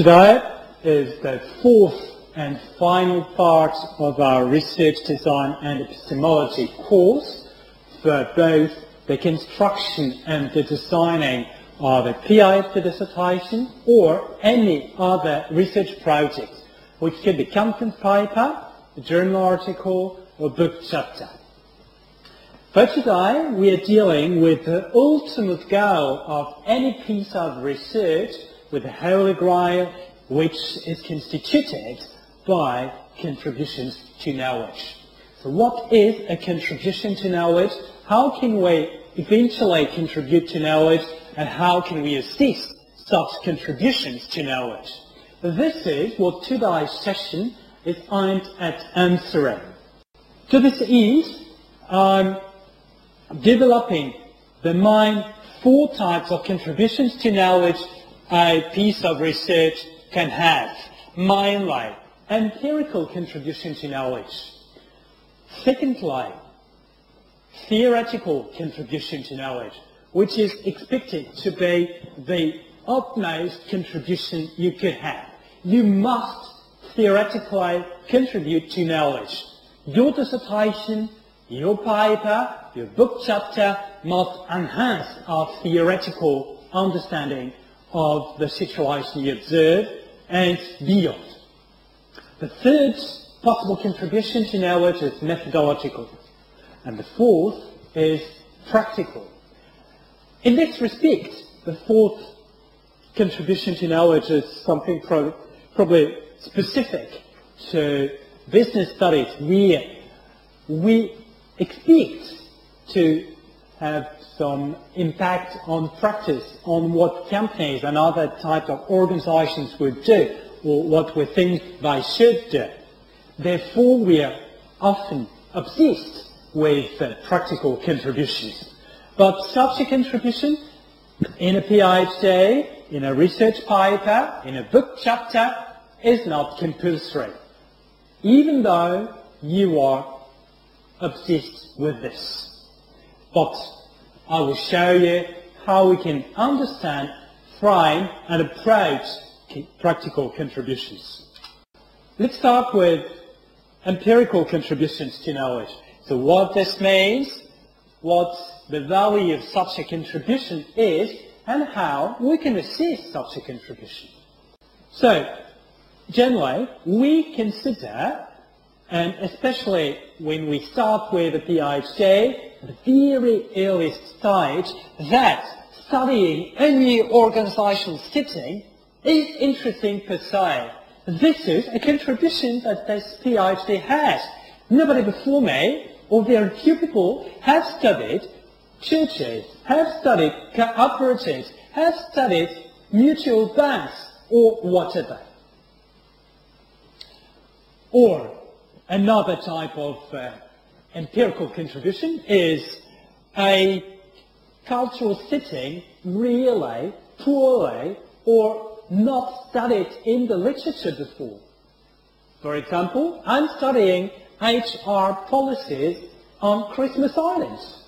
Today is the fourth and final part of our research design and epistemology course for both the construction and the designing of a PhD dissertation or any other research project, which could be conference paper, a journal article, or book chapter. For today, we are dealing with the ultimate goal of any piece of research with the Holy Grail, which is constituted by contributions to knowledge. So what is a contribution to knowledge? How can we eventually contribute to knowledge? And how can we assist such contributions to knowledge? This is what today's session is aimed at answering. To this end, I'm developing the main four types of contributions to knowledge a piece of research can have. Mainly, empirical contribution to knowledge. Secondly, theoretical contribution to knowledge, which is expected to be the utmost contribution you could have. You must theoretically contribute to knowledge. Your dissertation, your paper, your book chapter must enhance our theoretical understanding of the situation you observe and beyond. The third possible contribution to knowledge is methodological. And the fourth is practical. In this respect, the fourth contribution to knowledge is something pro- probably specific to business studies where we expect to have some impact on practice, on what companies and other types of organizations would do, or what we think they should do. Therefore, we are often obsessed with uh, practical contributions. But such a contribution in a PhD, in a research paper, in a book chapter, is not compulsory. Even though you are obsessed with this. But I will show you how we can understand, frame and approach practical contributions. Let's start with empirical contributions to knowledge. So what this means, what the value of such a contribution is, and how we can assess such a contribution. So, generally, we consider, and especially when we start with a PhD, the very early stage, that studying any organizational setting is interesting per se. This is a contribution that this PhD has. Nobody before me, or very few people, have studied churches, have studied cooperatives, have studied mutual banks, or whatever. Or another type of uh, empirical contribution is a cultural setting really poorly or not studied in the literature before. For example, I'm studying HR policies on Christmas Islands,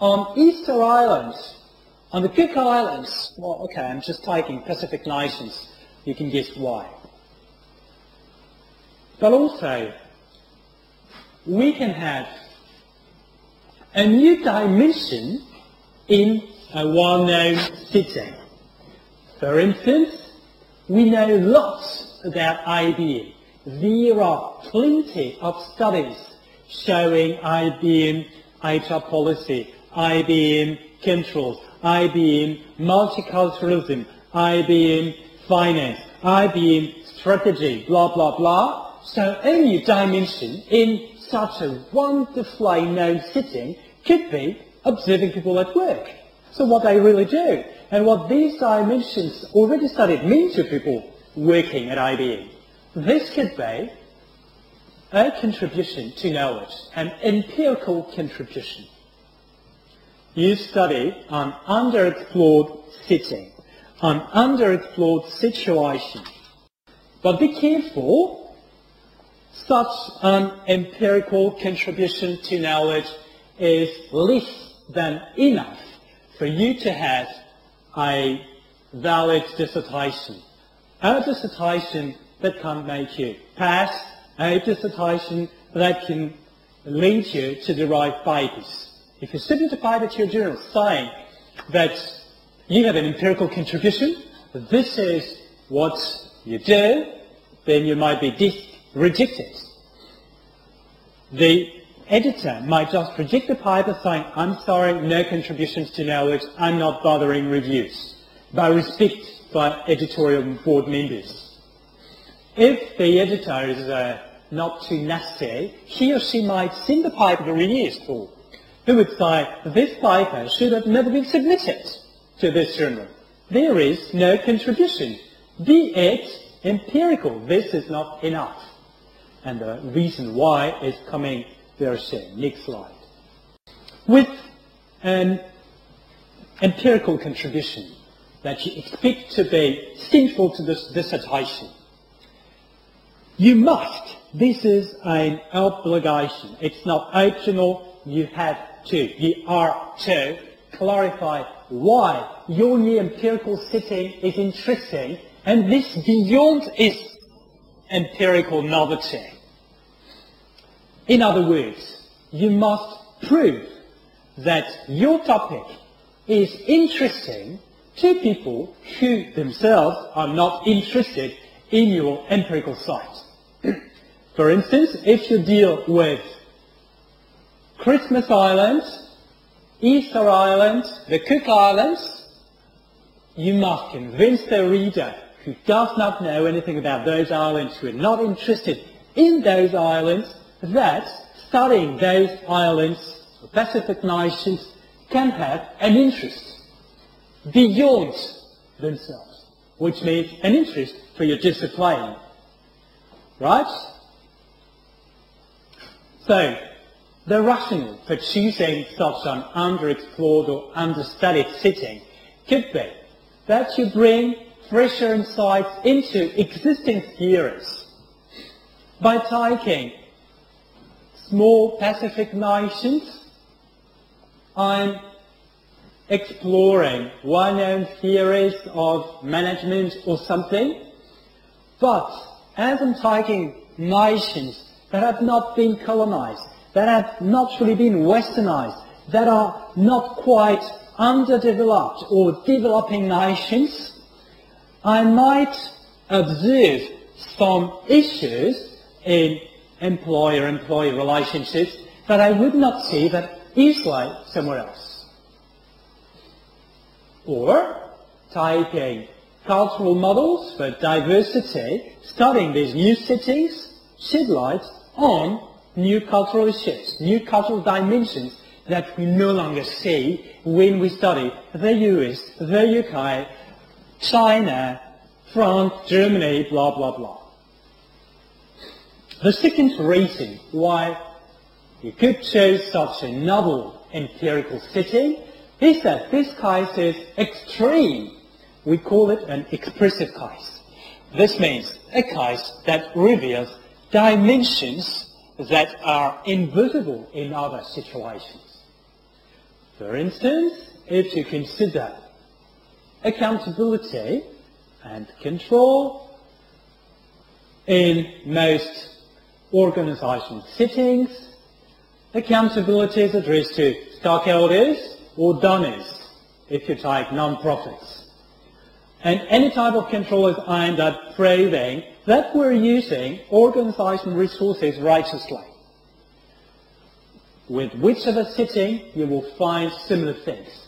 on Easter Islands, on the Cook Islands. Well, okay, I'm just taking Pacific nations. You can guess why. But also, we can have a new dimension in a well-known setting. For instance, we know lots about IBM. There are plenty of studies showing IBM HR policy, IBM controls, IBM multiculturalism, IBM finance, IBM strategy, blah, blah, blah. So a new dimension in such a wonderfully known setting could be observing people at work. So what they really do and what these dimensions already studied mean to people working at IBM. This could be a contribution to knowledge, an empirical contribution. You study an underexplored setting, an underexplored situation. But be careful, such an empirical contribution to knowledge is less than enough for you to have a valid dissertation, a dissertation that can make you pass, a dissertation that can lead you to derive papers. If you submit a paper to your journal saying that you have an empirical contribution, this is what you do, then you might be dis- rejected. The editor might just reject the paper saying, I'm sorry, no contributions to knowledge, I'm not bothering reviews, by respect by editorial board members. If the editor is uh, not too nasty, he or she might send the paper to reviews for, who would say, this paper should have never been submitted to this journal. There is no contribution. Be it empirical. This is not enough. And the reason why is coming very soon. Next slide. With an empirical contribution that you expect to be central to this dissertation, you must, this is an obligation. It's not optional. You have to. You are to clarify why your new empirical setting is interesting and this beyond its empirical novelty. In other words, you must prove that your topic is interesting to people who themselves are not interested in your empirical site. For instance, if you deal with Christmas Island, Easter Island, the Cook Islands, you must convince the reader who does not know anything about those islands, who are not interested in those islands, that studying those islands, Pacific nations, can have an interest beyond themselves, which means an interest for your discipline. Right? So, the rationale for choosing such an underexplored or understudied setting could be that you bring fresher insights into existing theories by taking small Pacific nations. I'm exploring well-known theories of management or something, but as I'm taking nations that have not been colonized, that have not really been westernized, that are not quite underdeveloped or developing nations, I might observe some issues in employer-employee relationships that I would not see that easily somewhere else. Or taking cultural models for diversity, studying these new cities, shed light on new cultural issues, new cultural dimensions that we no longer see when we study the US, the UK, China, France, Germany, blah, blah, blah. The second reason why you could choose such a novel empirical setting is that this case is extreme. We call it an expressive case. This means a case that reveals dimensions that are invisible in other situations. For instance, if you consider accountability and control in most organization settings, accountability is addressed to stockholders or donors if you take non-profits. And any type of control is aimed at proving that we're using organization resources righteously. With whichever setting, you will find similar things.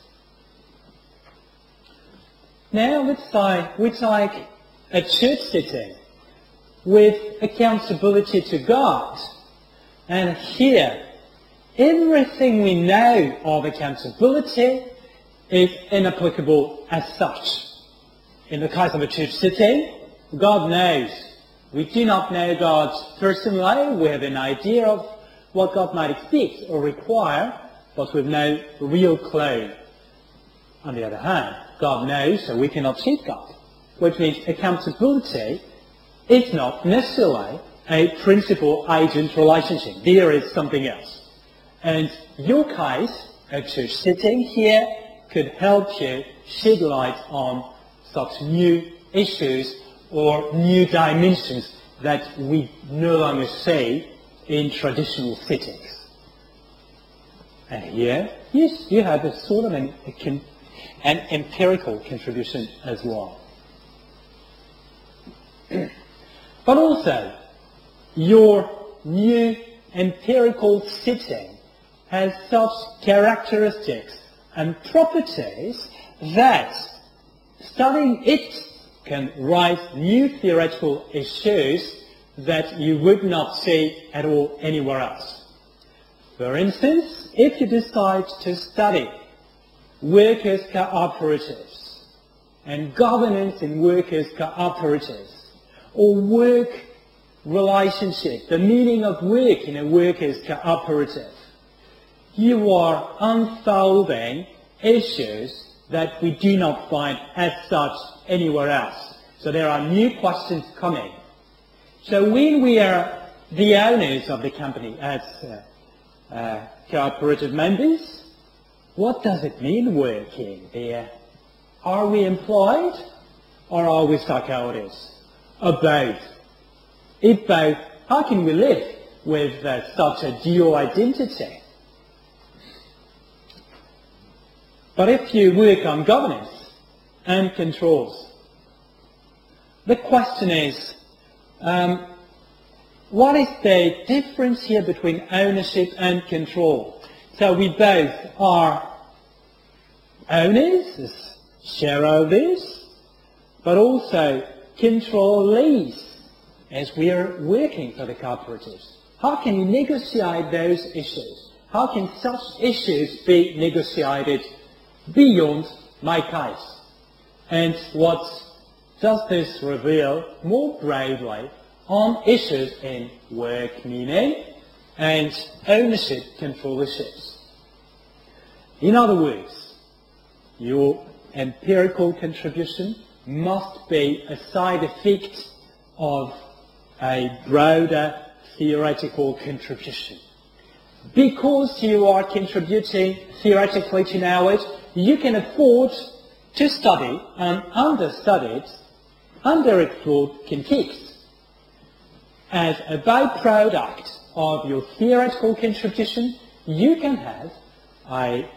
Now let's say we take a church setting with accountability to God. And here, everything we know of accountability is inapplicable as such. In the case of a church setting, God knows. We do not know God personally. We have an idea of what God might expect or require, but with no real clue. On the other hand, God knows, so we cannot cheat God. Which means accountability is not necessarily a principal-agent relationship. There is something else. And your case, a church sitting here, could help you shed light on such new issues or new dimensions that we no longer see in traditional settings. And here, yes, you have a sort of an, an empirical contribution as well. but also, your new empirical setting has such characteristics and properties that studying it can raise new theoretical issues that you would not see at all anywhere else. For instance, if you decide to study workers' cooperatives and governance in workers' cooperatives or work relationship, the meaning of work in a workers' cooperative, you are unfolding issues that we do not find as such anywhere else. So there are new questions coming. So when we are the owners of the company as uh, uh, cooperative members, what does it mean working there? Are we employed or are we stockholders? If both, how can we live with uh, such a dual identity? But if you work on governance and controls, the question is, um, what is the difference here between ownership and control? So we both are owners, shareholders, but also controllees as we are working for the cooperatives. How can you negotiate those issues? How can such issues be negotiated beyond my case? And what does this reveal more broadly on issues in work meaning and ownership controllerships? In other words, your empirical contribution must be a side effect of a broader theoretical contribution. Because you are contributing theoretically to knowledge, you can afford to study an understudied, underexplored context. As a byproduct of your theoretical contribution, you can have a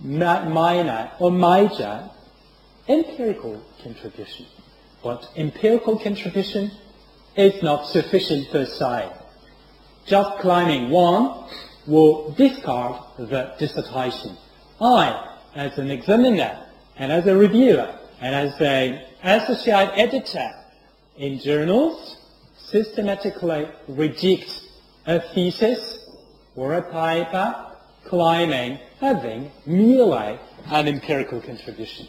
minor or major empirical contribution. But empirical contribution is not sufficient per se. Just claiming one will discard the dissertation. I, as an examiner, and as a reviewer, and as an associate editor in journals, systematically reject a thesis or a paper claiming having merely an empirical contribution.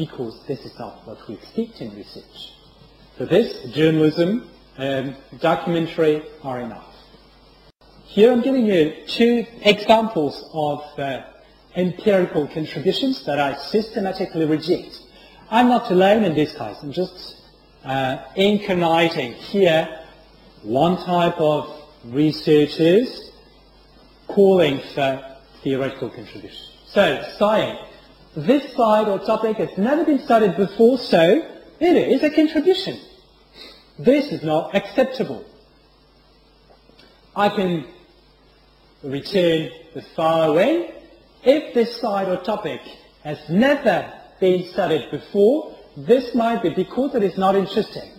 Because this is not what we expect in research. For this, journalism and documentary are enough. Here I'm giving you two examples of uh, empirical contributions that I systematically reject. I'm not alone in this case. I'm just uh, incarnating here one type of researchers calling for theoretical contribution. So, saying, this slide or topic has never been studied before, so it is a contribution. This is not acceptable. I can return the following. If this slide or topic has never been studied before, this might be because it is not interesting.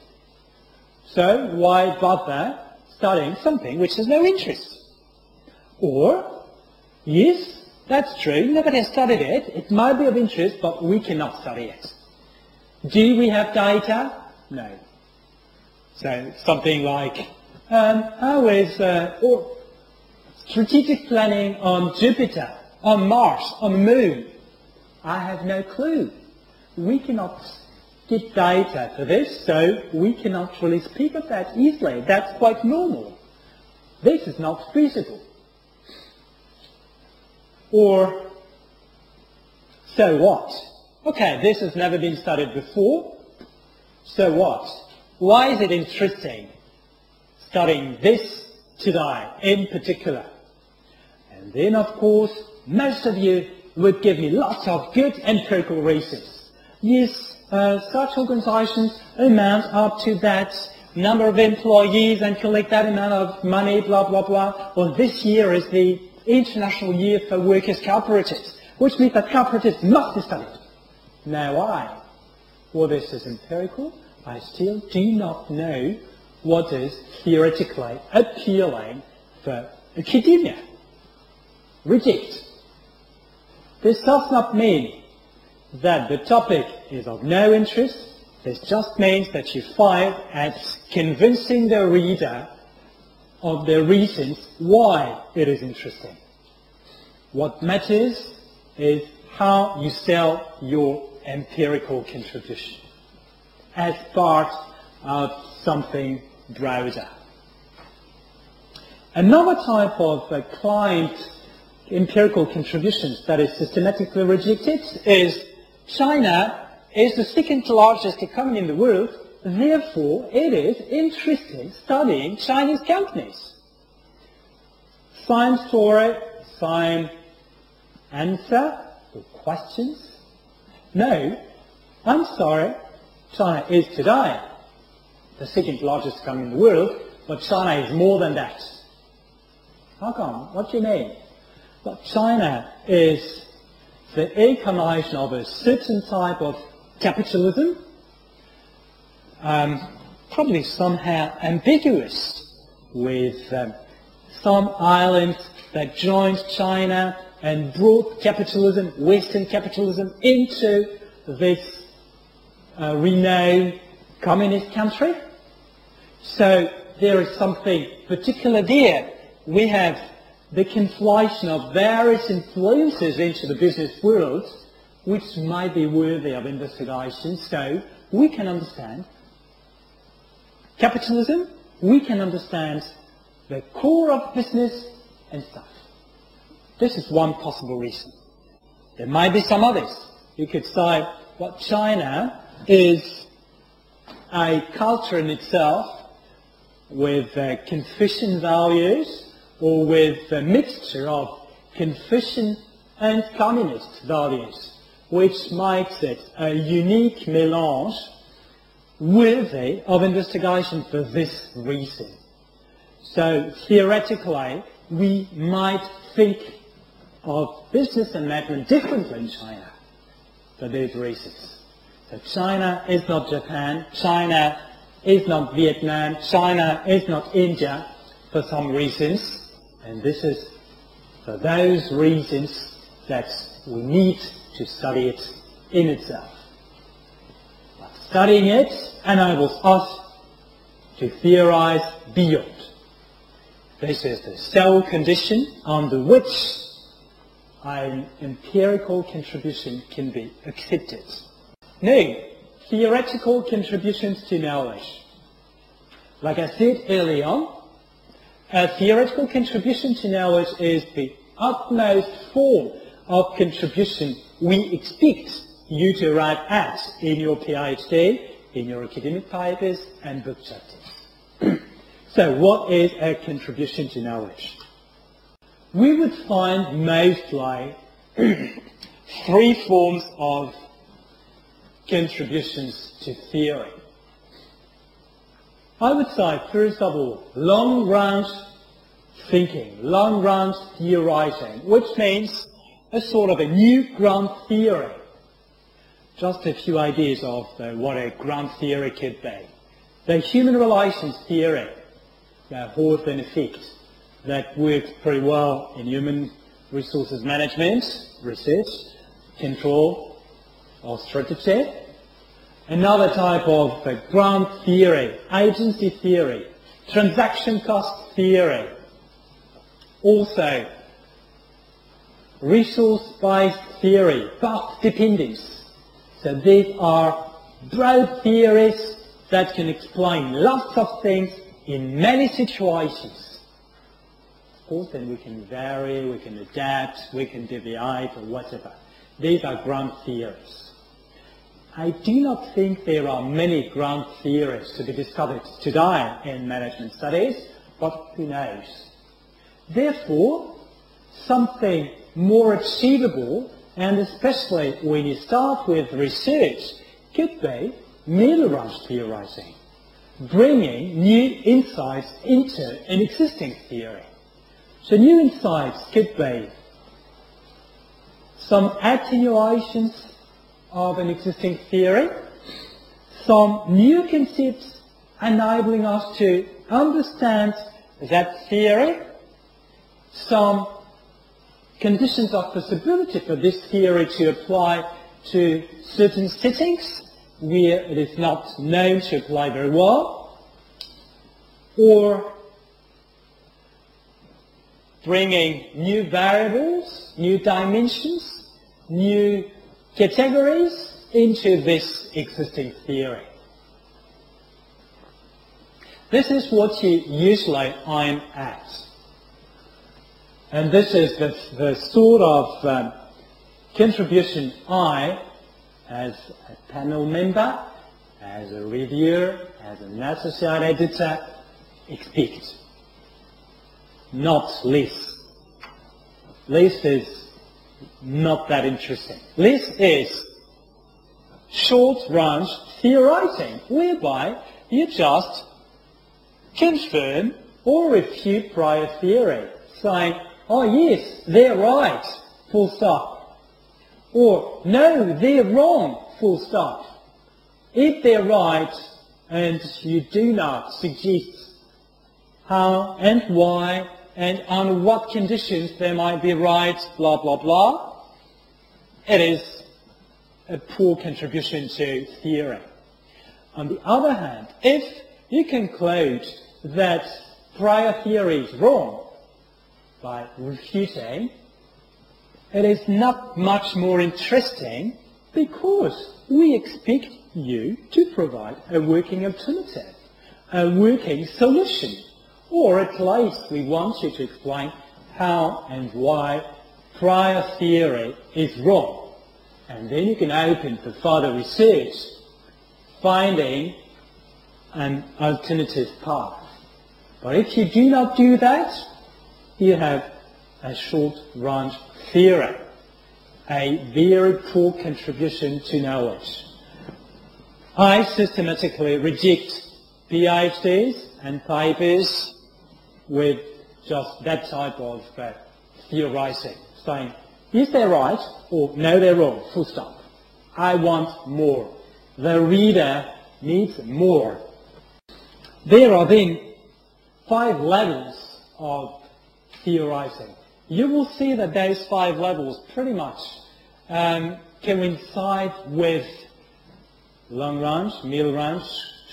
So why bother studying something which has no interest? Or, yes, that's true, nobody has studied it, it might be of interest, but we cannot study it. Do we have data? No. So something like, um, how is uh, or strategic planning on Jupiter, on Mars, on the Moon? I have no clue. We cannot get data for this, so we cannot really speak of that easily. That's quite normal. This is not feasible. Or, so what? Okay, this has never been studied before. So what? Why is it interesting studying this today in particular? And then, of course, most of you would give me lots of good empirical reasons. yes, uh, such organizations amount up to that number of employees and collect that amount of money, blah, blah, blah. Well, this year is the International Year for Workers' Cooperatives, which means that cooperatives must be studied. Now why? Well, this is empirical. I still do not know what is theoretically appealing for academia. Reject. This does not mean that the topic is of no interest. This just means that you find at convincing the reader of the reasons why it is interesting. What matters is how you sell your empirical contribution as part of something broader. Another type of uh, client empirical contributions that is systematically rejected is China is the second largest economy in the world, therefore it is interesting studying Chinese companies. Same story, same answer or questions. No, I'm sorry, China is today the second largest economy in the world, but China is more than that. How come? What do you mean? But China is the incarnation of a certain type of capitalism, um, probably somehow ambiguous, with um, some islands that joined China and brought capitalism, Western capitalism, into this uh, renowned communist country. So there is something particular there. We have the conflation of various influences into the business world which might be worthy of investigation. So we can understand capitalism, we can understand the core of business and stuff. This is one possible reason. There might be some others. You could say, well, China is a culture in itself with uh, Confucian values or with a mixture of Confucian and communist values, which makes it a unique melange worthy of investigation for this reason. So theoretically, eh, we might think of business and management differently in China for these reasons. So China is not Japan, China is not Vietnam, China is not India for some reasons, and this is for those reasons that we need to study it in itself. Studying it enables us to theorize beyond. This is the cell condition under which an empirical contribution can be accepted. Now, theoretical contributions to knowledge. Like I said earlier on, a theoretical contribution to knowledge is the utmost form of contribution we expect you to arrive at in your PhD, in your academic papers and book chapters. so what is a contribution to knowledge? We would find mostly three forms of contributions to theory. I would say, first of all, long range thinking, long range theorizing, which means a sort of a new grand theory. Just a few ideas of uh, what a grand theory could be. The human relations theory, the Hawthorne effect, that works pretty well in human resources management, research, control, or strategy. Another type of uh, grand theory, agency theory, transaction cost theory. Also, resource-based theory, path dependence. So these are broad theories that can explain lots of things in many situations. Of course, then we can vary, we can adapt, we can deviate or whatever. These are grand theories. I do not think there are many grand theories to be discovered today in management studies, but who knows? Therefore, something more achievable and especially when you start with research, could be middle-range theorizing, bringing new insights into an existing theory. So new insights could be some attenuations of an existing theory, some new concepts enabling us to understand that theory, some conditions of possibility for this theory to apply to certain settings where it is not known to apply very well, or bringing new variables, new dimensions, new categories into this existing theory. This is what you usually aim at. And this is the, the sort of um, contribution I, as a panel member, as a reviewer, as an associate editor, expect. Not less. Less is not that interesting. Less is short-range theorizing, whereby you just confirm or refute prior theory, saying, oh yes, they're right, full stop. Or, no, they're wrong, full stop. If they're right, and you do not suggest how and why and under what conditions they might be right, blah, blah, blah, it is a poor contribution to theory. On the other hand, if you conclude that prior theory is wrong by refuting, it is not much more interesting because we expect you to provide a working alternative, a working solution, or at least we want you to explain how and why prior theory is wrong. And then you can open for further research, finding an alternative path. But if you do not do that, you have a short-range theory, a very poor contribution to knowledge. I systematically reject PhDs and papers with just that type of uh, theorizing, saying, is they right or no, they're wrong, full stop. I want more. The reader needs more. There are then five levels of theorizing. You will see that those five levels pretty much um, coincide with long range, middle range,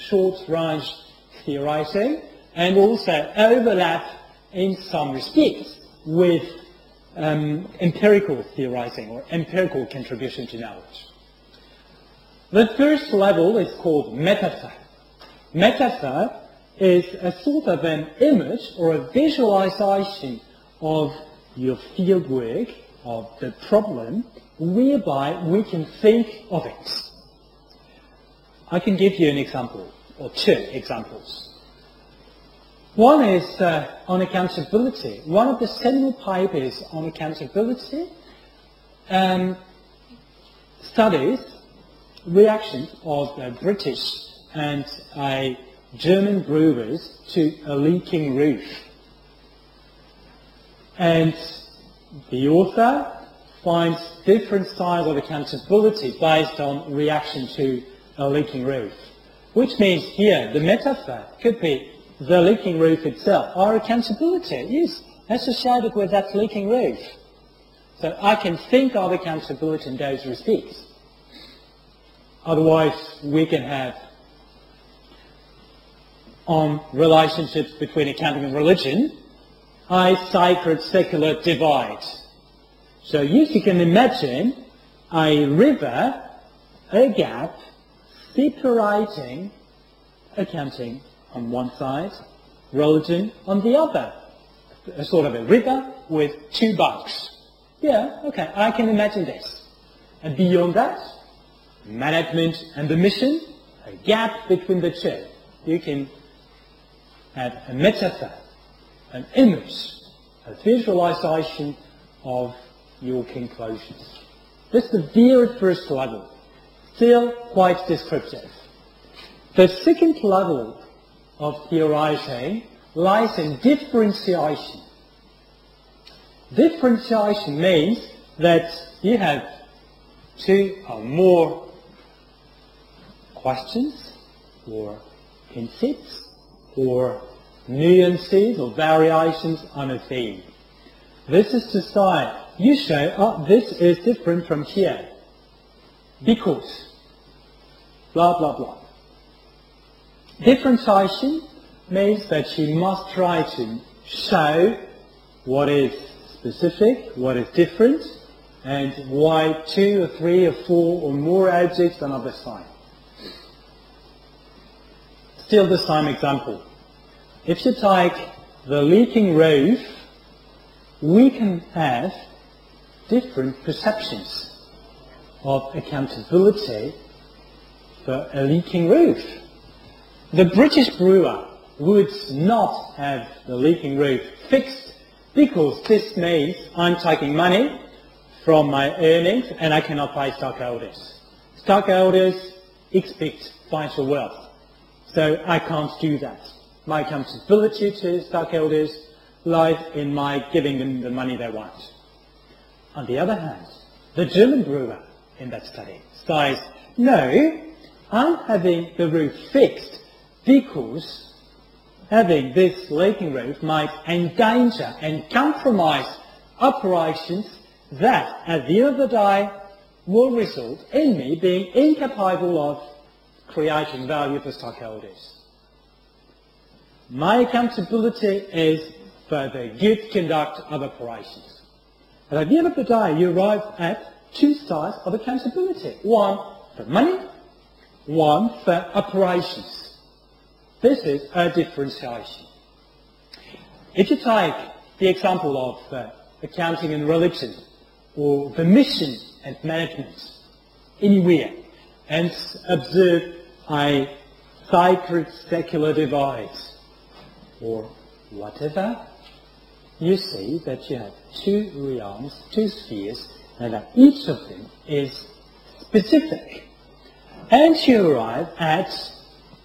short range theorizing, and also overlap in some respects with um, empirical theorizing or empirical contribution to knowledge. The first level is called metaphor. Metaphor is a sort of an image or a visualization of your fieldwork, of the problem, whereby we can think of it. I can give you an example, or two examples. One is uh, on accountability. One of the seminal papers on accountability um, studies reactions of the British and uh, German brewers to a leaking roof. And the author finds different styles of accountability based on reaction to a leaking roof. Which means here the metaphor could be the leaking roof itself. Our accountability is associated with that leaking roof. So I can think of accountability in those respects. Otherwise, we can have on relationships between accounting and religion, a sacred secular divide. So yes, you can imagine a river, a gap, separating accounting on one side, religion on the other. A sort of a river with two banks. Yeah, okay, I can imagine this. And beyond that, management and the mission, a gap between the two. You can have a metaphor, an image, a visualization of your conclusions. This is the very first level, still quite descriptive. The second level of theorizing lies in differentiation. Differentiation means that you have two or more questions or concepts or nuances or variations on a theme. This is to say, you say, oh, this is different from here because blah, blah, blah. Differentiation means that you must try to show what is specific, what is different, and why two or three or four or more objects are not the same. Still the same example. If you take the leaking roof, we can have different perceptions of accountability for a leaking roof. The British brewer would not have the leaking roof fixed because this means I'm taking money from my earnings and I cannot pay stockholders. Stockholders expect financial wealth. So I can't do that. My accountability to stockholders lies in my giving them the money they want. On the other hand, the German brewer in that study says, no, I'm having the roof fixed because having this leaking roof might endanger and compromise operations that, at the end of the day, will result in me being incapable of creating value for stockholders. My accountability is for the good conduct of operations. And at the end of the day, you arrive at two styles of accountability. One for money, one for operations. This is a differentiation. If you take the example of uh, accounting and religion, or the mission and management anywhere, and observe a sacred secular divide, or whatever, you see that you have two realms, two spheres, and that each of them is specific. And you arrive at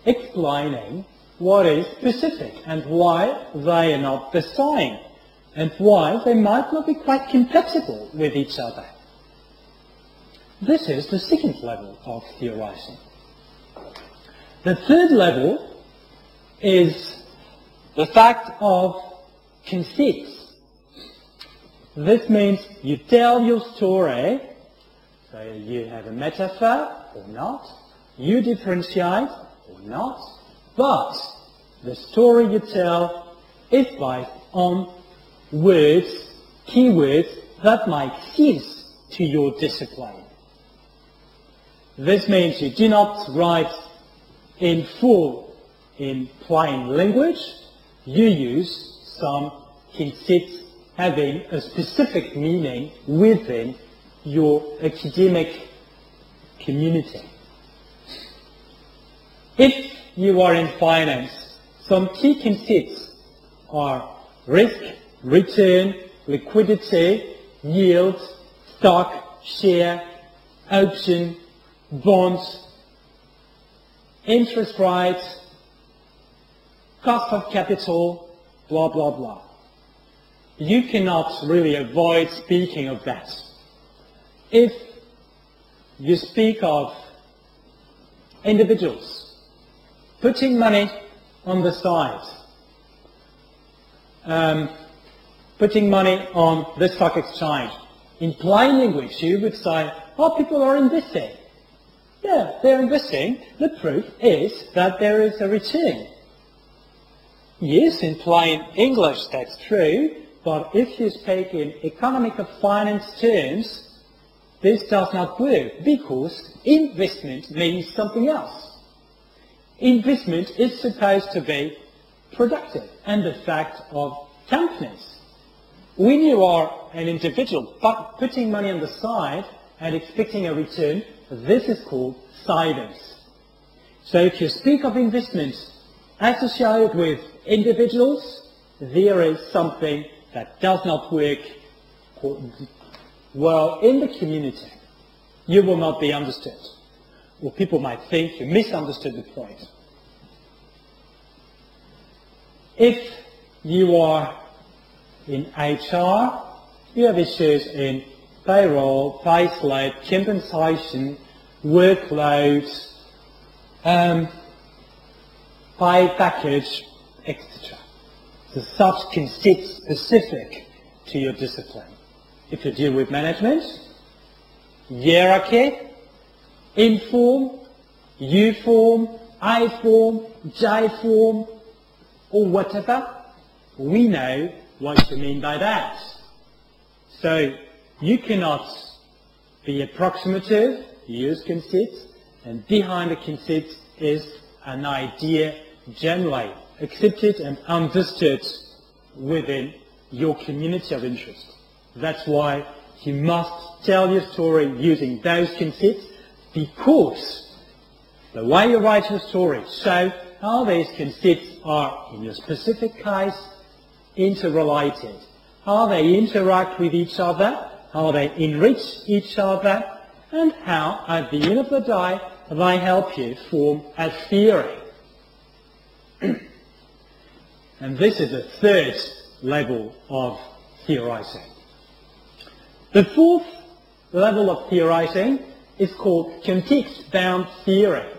explaining what is specific and why they are not the same and why they might not be quite compatible with each other. This is the second level of theorizing. The third level is the fact of conceits. This means you tell your story, so you have a metaphor or not, you differentiate or not, but the story you tell is based on words, keywords that make sense to your discipline. This means you do not write in full in plain language. You use some concepts having a specific meaning within your academic community. If you are in finance, some key concepts are risk, return, liquidity, yield, stock, share, option, bonds, interest rates, cost of capital, blah, blah, blah. You cannot really avoid speaking of that. If you speak of individuals putting money on the side, um, putting money on the stock exchange. In plain language, you would say, oh, people are investing. Yeah, they're investing. The proof is that there is a return. Yes, in plain English, that's true. But if you speak in economic of finance terms, this does not work because investment means something else. Investment is supposed to be productive and the fact of companies. When you are an individual but putting money on the side and expecting a return, this is called savings. So if you speak of investments associated with individuals, there is something that does not work well in the community. you will not be understood. Or people might think you misunderstood the point. If you are in HR, you have issues in payroll, pay slip, compensation, workload, um, pay package, etc. The such can sit specific to your discipline. If you deal with management, hierarchy, M form, U form, I form, J form, or whatever, we know what you mean by that. So you cannot be approximative, use conceits, and behind the conceit is an idea generally accepted and understood within your community of interest. That's why you must tell your story using those conceits because the way you write your story shows how these conceits are, in your specific case, interrelated, how they interact with each other, how they enrich each other, and how, at the end of the day, they help you form a theory. and this is the third level of theorizing. The fourth level of theorizing is called context-bound theory.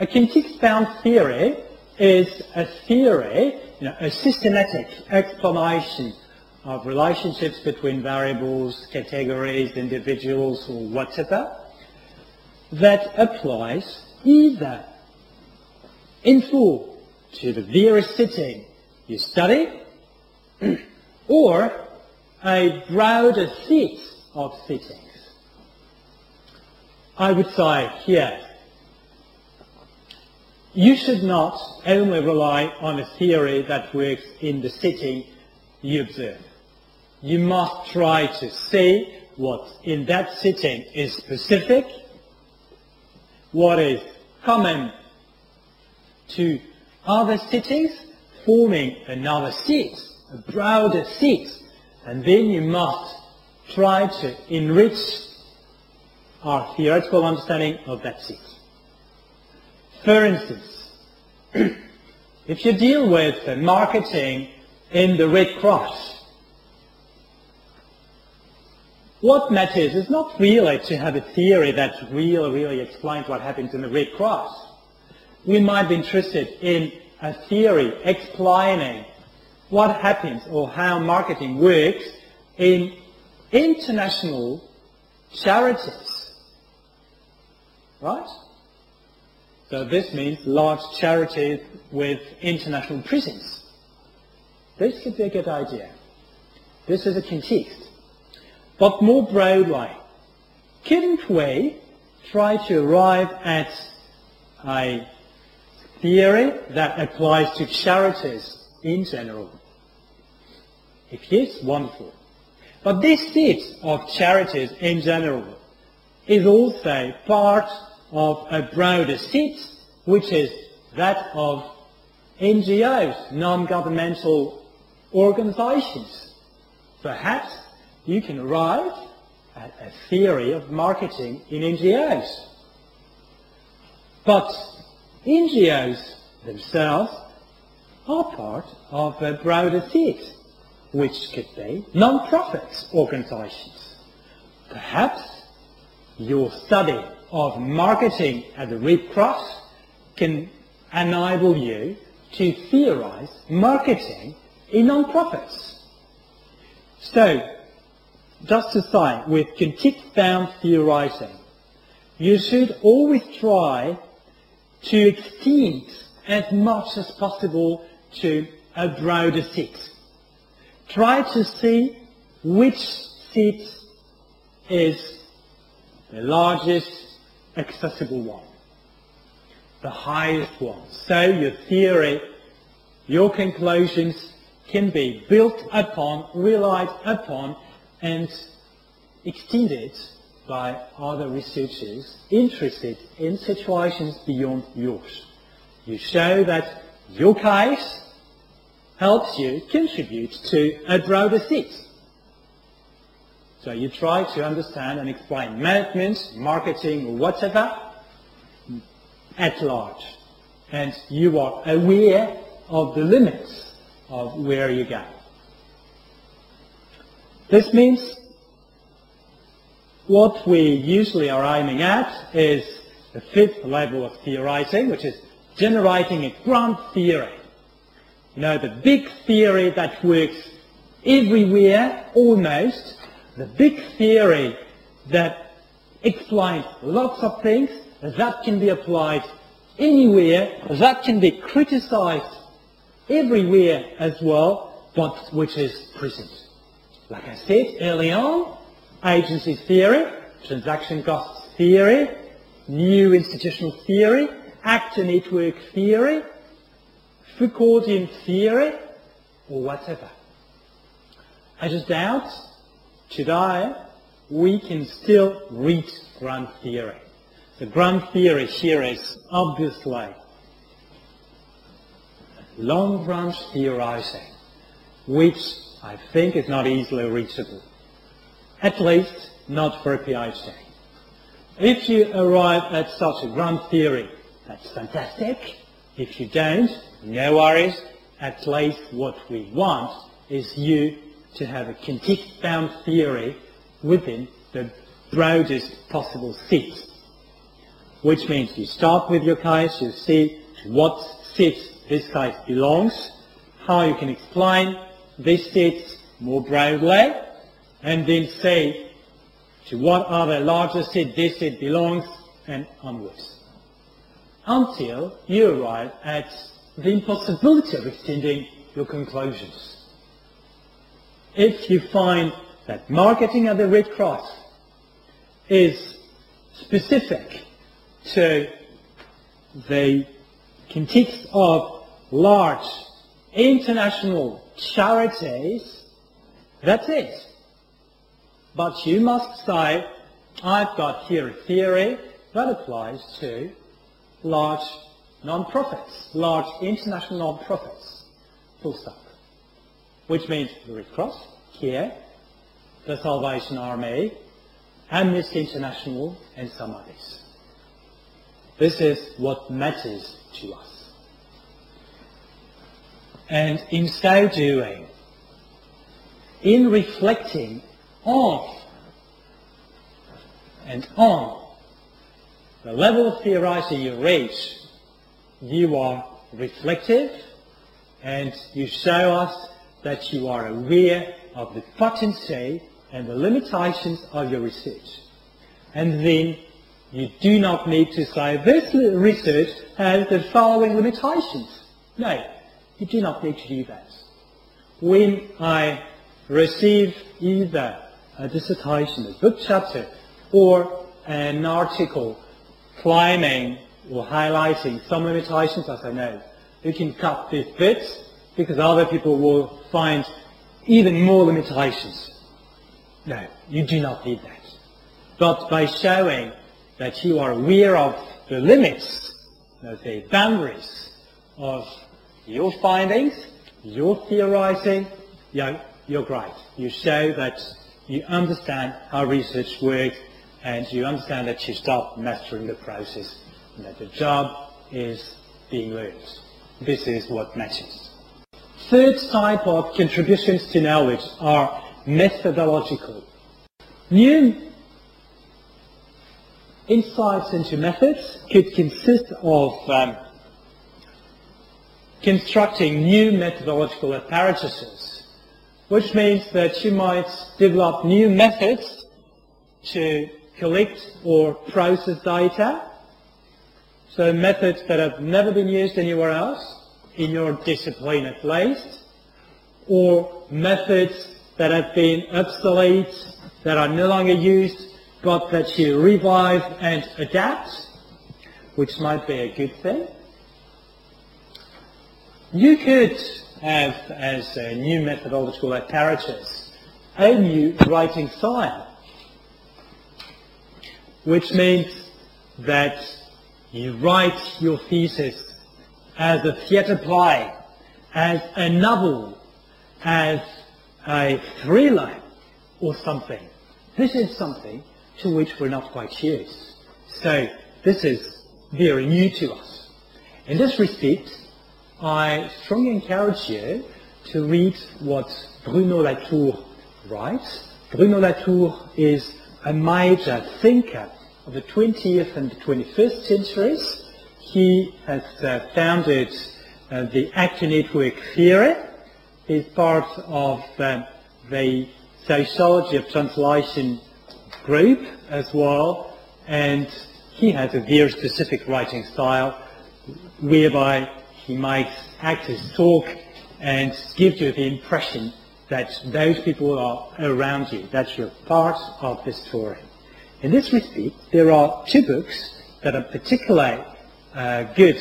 A context-bound theory is a theory, you know, a systematic explanation of relationships between variables, categories, individuals, or whatever, that applies either in full to the very sitting. you study, or a broader set of settings. I would say here, you should not only rely on a theory that works in the setting you observe. You must try to see what in that setting is specific, what is common to other settings, forming another set, a broader set, and then you must try to enrich our theoretical understanding of that set. For instance, if you deal with marketing in the Red Cross, what matters is not really to have a theory that really, really explains what happens in the Red Cross. We might be interested in a theory explaining what happens or how marketing works in international charities. Right? So this means large charities with international prisons. This could be a good idea. This is a context. But more broadly, couldn't we try to arrive at a theory that applies to charities in general? If yes, wonderful. But this set of charities in general is also part of a broader set, which is that of NGOs, non-governmental organizations. Perhaps you can arrive at a theory of marketing in NGOs. But NGOs themselves are part of a broader set, which could be non-profit organizations. Perhaps your study of marketing at the Red Cross can enable you to theorize marketing in non-profits. So, just to say, with context-bound theorizing, you should always try to extend as much as possible to a broader set. Try to see which set is the largest accessible one, the highest one. So your theory, your conclusions can be built upon, relied upon, and extended by other researchers interested in situations beyond yours. You show that your case helps you contribute to a broader set. So you try to understand and explain management, marketing, whatever, at large. And you are aware of the limits of where you go. This means what we usually are aiming at is the fifth level of theorizing, which is generating a grand theory. You know, the big theory that works everywhere, almost, the big theory that explains lots of things, that can be applied anywhere, that can be criticized everywhere as well, but which is present. Like I said early on, agency theory, transaction costs theory, new institutional theory, actor network theory, Foucauldian theory, or whatever. I just doubt today we can still read grand theory. The grand theory here is obviously long range theorizing, which I think is not easily reachable. At least not for a PhD. If you arrive at such a grand theory, that's fantastic. If you don't, no worries. At least what we want is you to have a context-bound theory within the broadest possible set. Which means you start with your case, you see what set this case belongs, how you can explain this set more broadly, and then say to what other larger set this set belongs, and onwards. Until you arrive at the impossibility of extending your conclusions. If you find that marketing at the Red Cross is specific to the context of large international charities, that's it. But you must say, I've got here a theory that applies to large non-profits, large international non-profits, full stop. Which means the Red Cross, here, the Salvation Army, Amnesty International, and some others. This is what matters to us. And in so doing, in reflecting on and on the level of theorizing you reach, you are reflective and you show us that you are aware of the potency and the limitations of your research. And then you do not need to say this research has the following limitations. No, you do not need to do that. When I receive either a dissertation, a book chapter, or an article claiming or highlighting some limitations, as I no, you can cut these bits because other people will find even more limitations. No, you do not need that. But by showing that you are aware of the limits, the boundaries of your findings, your theorizing, you're, you're great. You show that you understand how research works and you understand that you start mastering the process and that the job is being learned. This is what matters. Third type of contributions to knowledge are methodological. New insights into methods could consist of um, constructing new methodological apparatuses, which means that you might develop new methods to collect or process data, so methods that have never been used anywhere else, in your discipline at least, or methods that have been obsolete, that are no longer used, but that you revive and adapt, which might be a good thing. You could have as a new methodological apparatus a new writing style, which means that you write your thesis as a theatre play, as a novel, as a thriller or something This is something to which we're not quite used. So this is very new to us. In this respect, I strongly encourage you to read what Bruno Latour writes. Bruno Latour is a major thinker of the 20th and the 21st centuries. He has uh, founded uh, the actor network theory. He's part of uh, the sociology of translation group as well, and he has a very specific writing style whereby he makes actors talk and gives you the impression that those people are around you, that you're part of the story. In this respect, there are two books that are particularly uh, good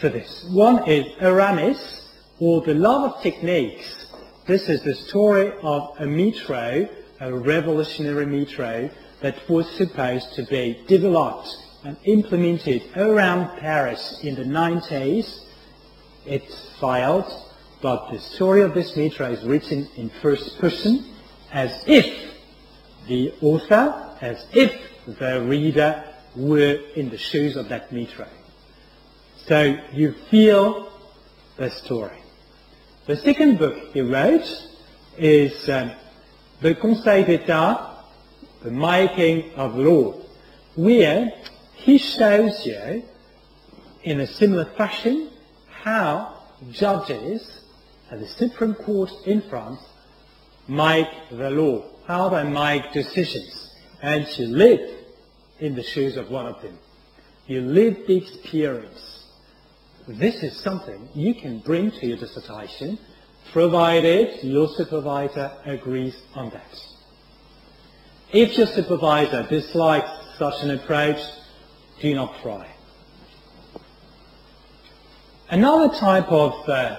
for this. One is Aramis, or The Love of Techniques. This is the story of a metro, a revolutionary metro, that was supposed to be developed and implemented around Paris in the 90s. It failed, but the story of this metro is written in first person as if the author, as if the reader were in the shoes of that metro. So you feel the story. The second book he wrote is um, The Conseil d'Etat, The Making of Law, where he shows you in a similar fashion how judges at the Supreme Court in France make the law, how they make decisions. And you live in the shoes of one of them. You live the experience this is something you can bring to your dissertation, provided your supervisor agrees on that. If your supervisor dislikes such an approach, do not try. Another type of uh,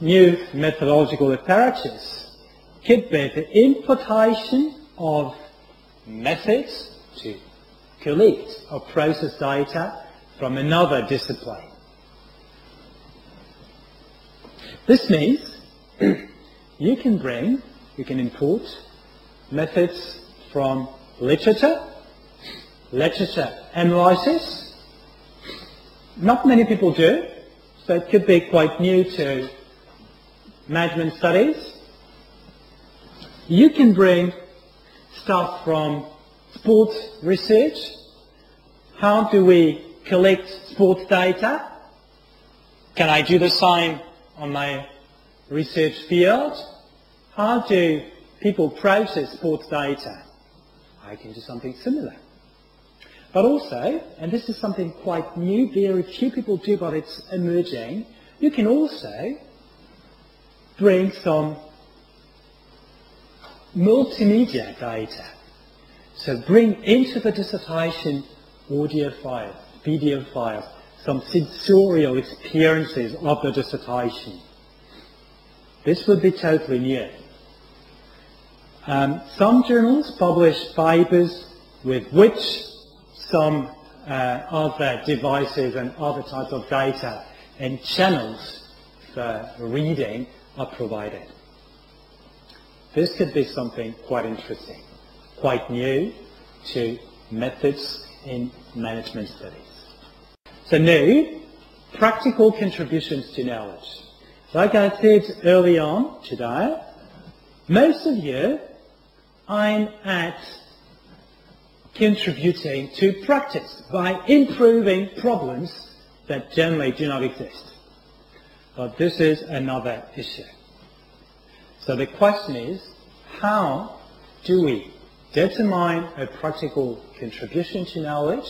new methodological approaches could be the importation of methods to collect or process data from another discipline. This means you can bring, you can import methods from literature, literature analysis. Not many people do, so it could be quite new to management studies. You can bring stuff from sports research. How do we collect sports data? Can I do the same on my research field? How do people process sports data? I can do something similar. But also, and this is something quite new, very few people do, but it's emerging, you can also bring some multimedia data. So bring into the dissertation audio files video files, some sensorial experiences of the dissertation. This would be totally new. Um, some journals publish papers with which some uh, other devices and other types of data and channels for reading are provided. This could be something quite interesting, quite new to methods in management studies. So new, practical contributions to knowledge. Like I said early on today, most of you I'm at contributing to practice by improving problems that generally do not exist. But this is another issue. So the question is, how do we determine a practical contribution to knowledge,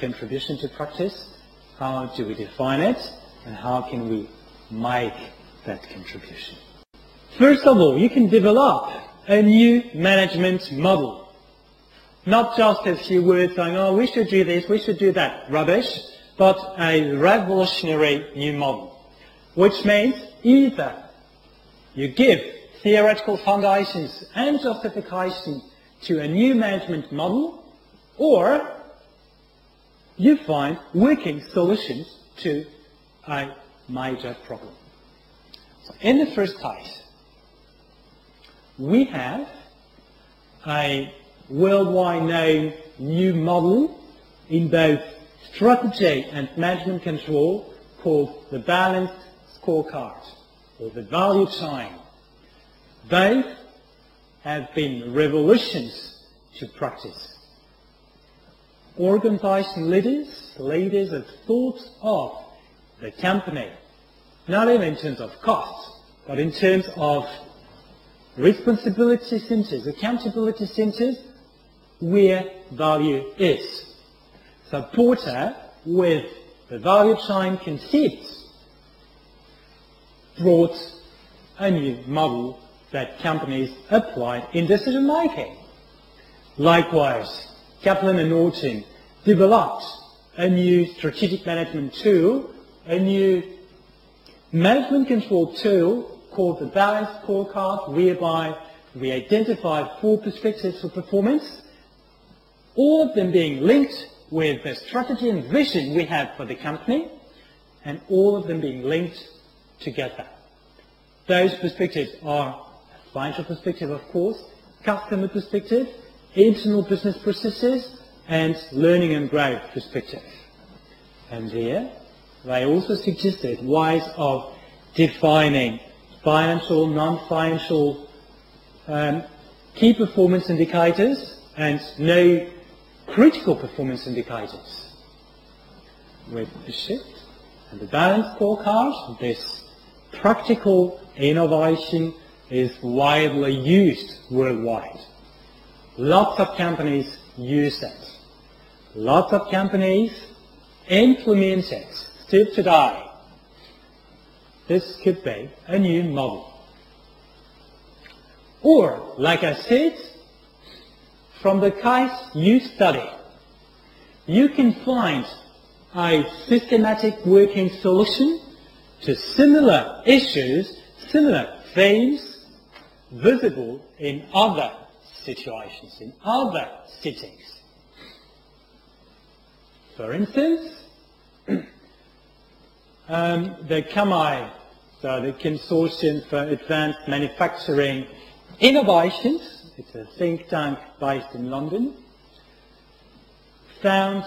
contribution to practice, how do we define it? And how can we make that contribution? First of all, you can develop a new management model. Not just a few words saying, oh, we should do this, we should do that. Rubbish. But a revolutionary new model. Which means either you give theoretical foundations and justification to a new management model, or you find working solutions to a major problem. So in the first case, we have a worldwide known new model in both strategy and management control called the balanced scorecard or the value chain. Both have been revolutions to practice. Organization leaders, leaders have thought of the company, not only in terms of cost, but in terms of responsibility centers, accountability centers, where value is. So Porter, with the value chain concept, brought a new model that companies applied in decision making. Likewise, Kaplan and Norton developed a new strategic management tool, a new management control tool called the Balanced Scorecard, whereby we identify four perspectives for performance, all of them being linked with the strategy and vision we have for the company, and all of them being linked together. Those perspectives are financial perspective, of course, customer perspective, internal business processes, and learning and growth perspective. And there, they also suggested ways of defining financial, non-financial um, key performance indicators and no critical performance indicators. With the shift and the balance scorecard, this practical innovation is widely used worldwide. Lots of companies use it. Lots of companies implement it still today. This could be a new model. Or, like I said, from the case you study, you can find a systematic working solution to similar issues, similar themes, visible in other situations, in other settings. For instance, um, the CAMI, so the Consortium for Advanced Manufacturing Innovations, it's a think tank based in London, found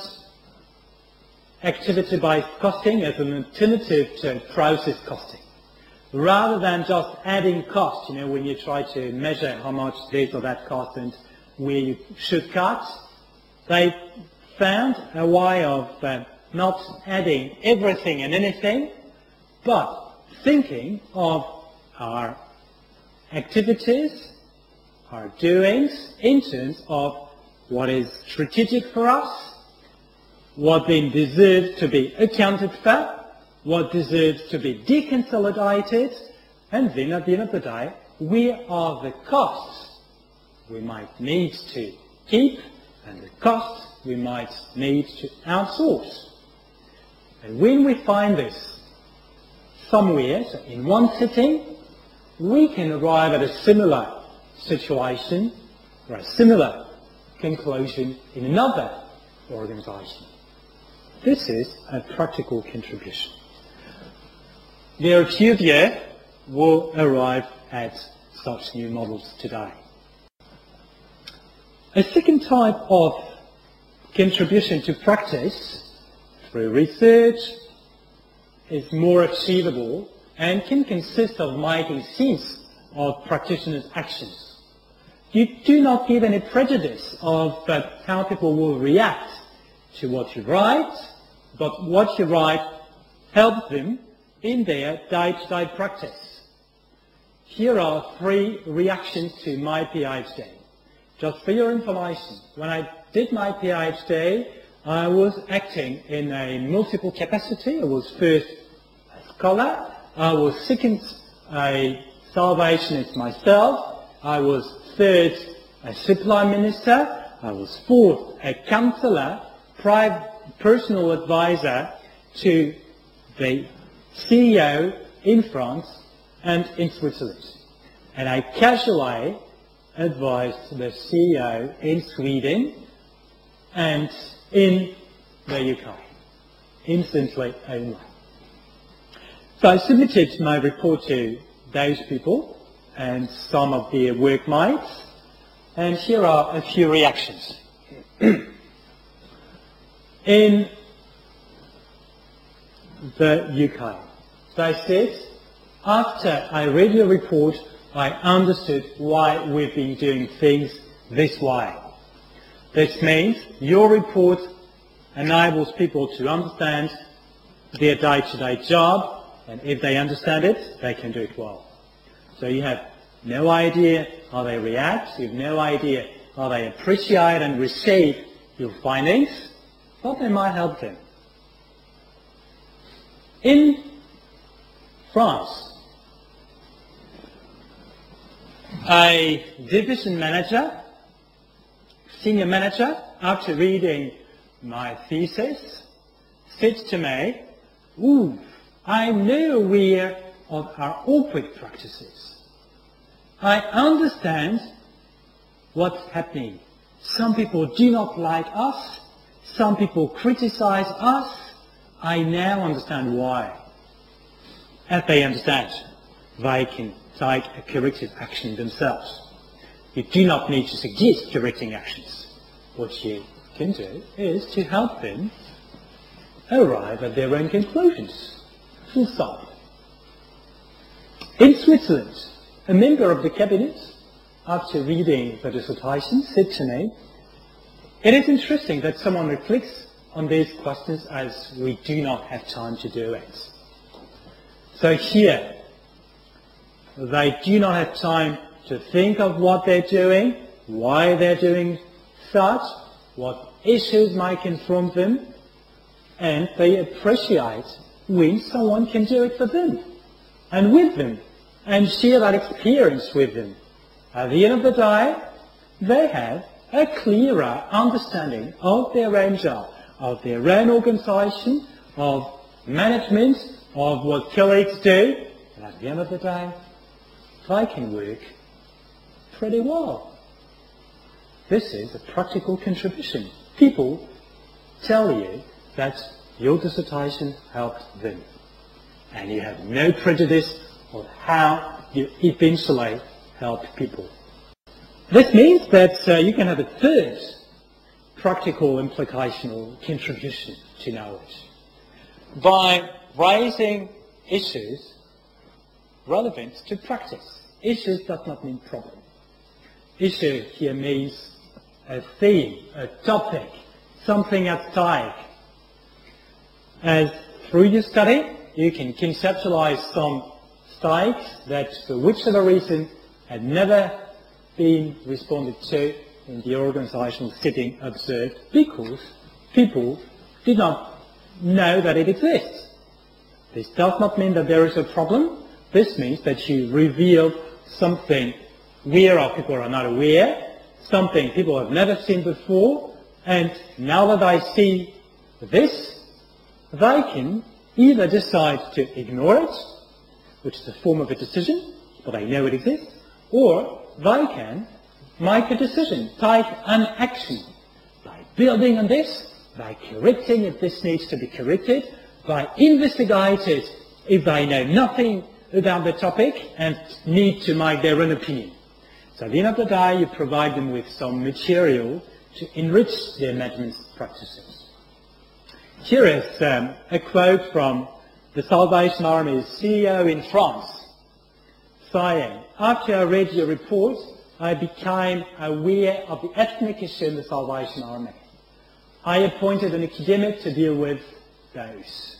activity-based costing as an alternative to process costing. Rather than just adding cost, you know, when you try to measure how much this or that cost and where you should cut, they found a way of uh, not adding everything and anything, but thinking of our activities our doings in terms of what is strategic for us, what then deserves to be accounted for, what deserves to be deconsolidated, and then at the end of the day, where are the costs we might need to keep and the costs we might need to outsource. And when we find this somewhere, so in one setting, we can arrive at a similar situation or a similar conclusion in another organization. This is a practical contribution. Few here will arrive at such new models today. A second type of contribution to practice through research is more achievable and can consist of making sense of practitioners' actions. You do not give any prejudice of how people will react to what you write, but what you write helps them in their day-to-day practice. Here are three reactions to my PhD. Just for your information, when I did my PhD, I was acting in a multiple capacity. I was first a scholar. I was second a salvationist myself. I was third, a supply minister. I was fourth, a counselor, private personal advisor to the CEO in France and in Switzerland. And I casually advised the CEO in Sweden and in the UK, instantly only. So I submitted my report to those people and some of their workmates. And here are a few reactions. In the UK, they said, after I read your report, I understood why we've been doing things this way. This means your report enables people to understand their day-to-day job, and if they understand it, they can do it well. So you have no idea how they react, you have no idea how they appreciate and receive your findings, but they might help them. In France, a division manager, senior manager, after reading my thesis, said to me, Ooh, I'm now aware of our awkward practices. I understand what's happening. Some people do not like us. Some people criticize us. I now understand why. As they understand, they can take a corrective action themselves. You do not need to suggest correcting actions. What you can do is to help them arrive at their own conclusions. Full stop. In Switzerland, a member of the cabinet, after reading the dissertation, said to me, it is interesting that someone reflects on these questions as we do not have time to do it. So here, they do not have time to think of what they're doing, why they're doing such, what issues might confront them, and they appreciate when someone can do it for them and with them and share that experience with them. At the end of the day, they have a clearer understanding of their own job, of their own organization, of management, of what colleagues do, and at the end of the day, they can work pretty well. This is a practical contribution. People tell you that your dissertation helped them. And you have no prejudice on how you eventually help people. This means that uh, you can have a third practical implication or contribution to knowledge by raising issues relevant to practice. Issues does not mean problem. Issue here means a theme, a topic, something at stake. As through your study, you can conceptualize some stakes that, for whichever reason, had never been responded to in the organizational setting observed because people did not know that it exists. This does not mean that there is a problem. This means that you reveal something where people are not aware, something people have never seen before, and now that I see this, they can either decide to ignore it, which is a form of a decision, but they know it exists, or they can make a decision, take an action by building on this, by correcting if this needs to be corrected, by investigating if they know nothing about the topic and need to make their own opinion. So at the end of the day, you provide them with some material to enrich their management practices. Here is um, a quote from the Salvation Army's CEO in France, saying, after I read your report, I became aware of the ethnic issue in the Salvation Army. I appointed an academic to deal with those.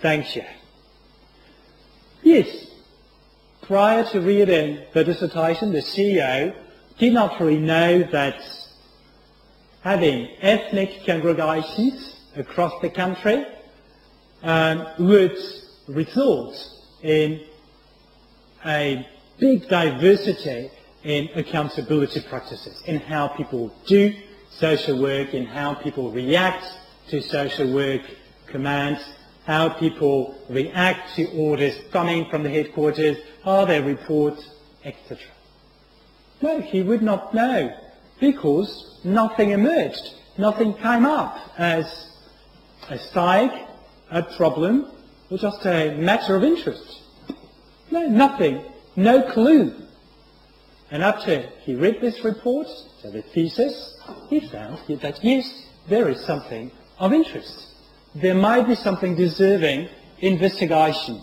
Thank you. Yes, prior to reading the dissertation, the CEO did not really know that having ethnic congregations across the country um, would result in a big diversity in accountability practices, in how people do social work, in how people react to social work commands, how people react to orders coming from the headquarters, how they report, etc. No, he would not know because nothing emerged. Nothing came up as a stake, a problem, or just a matter of interest. No, nothing. No clue. And after he read this report, so the thesis, he found that yes, there is something of interest. There might be something deserving investigation.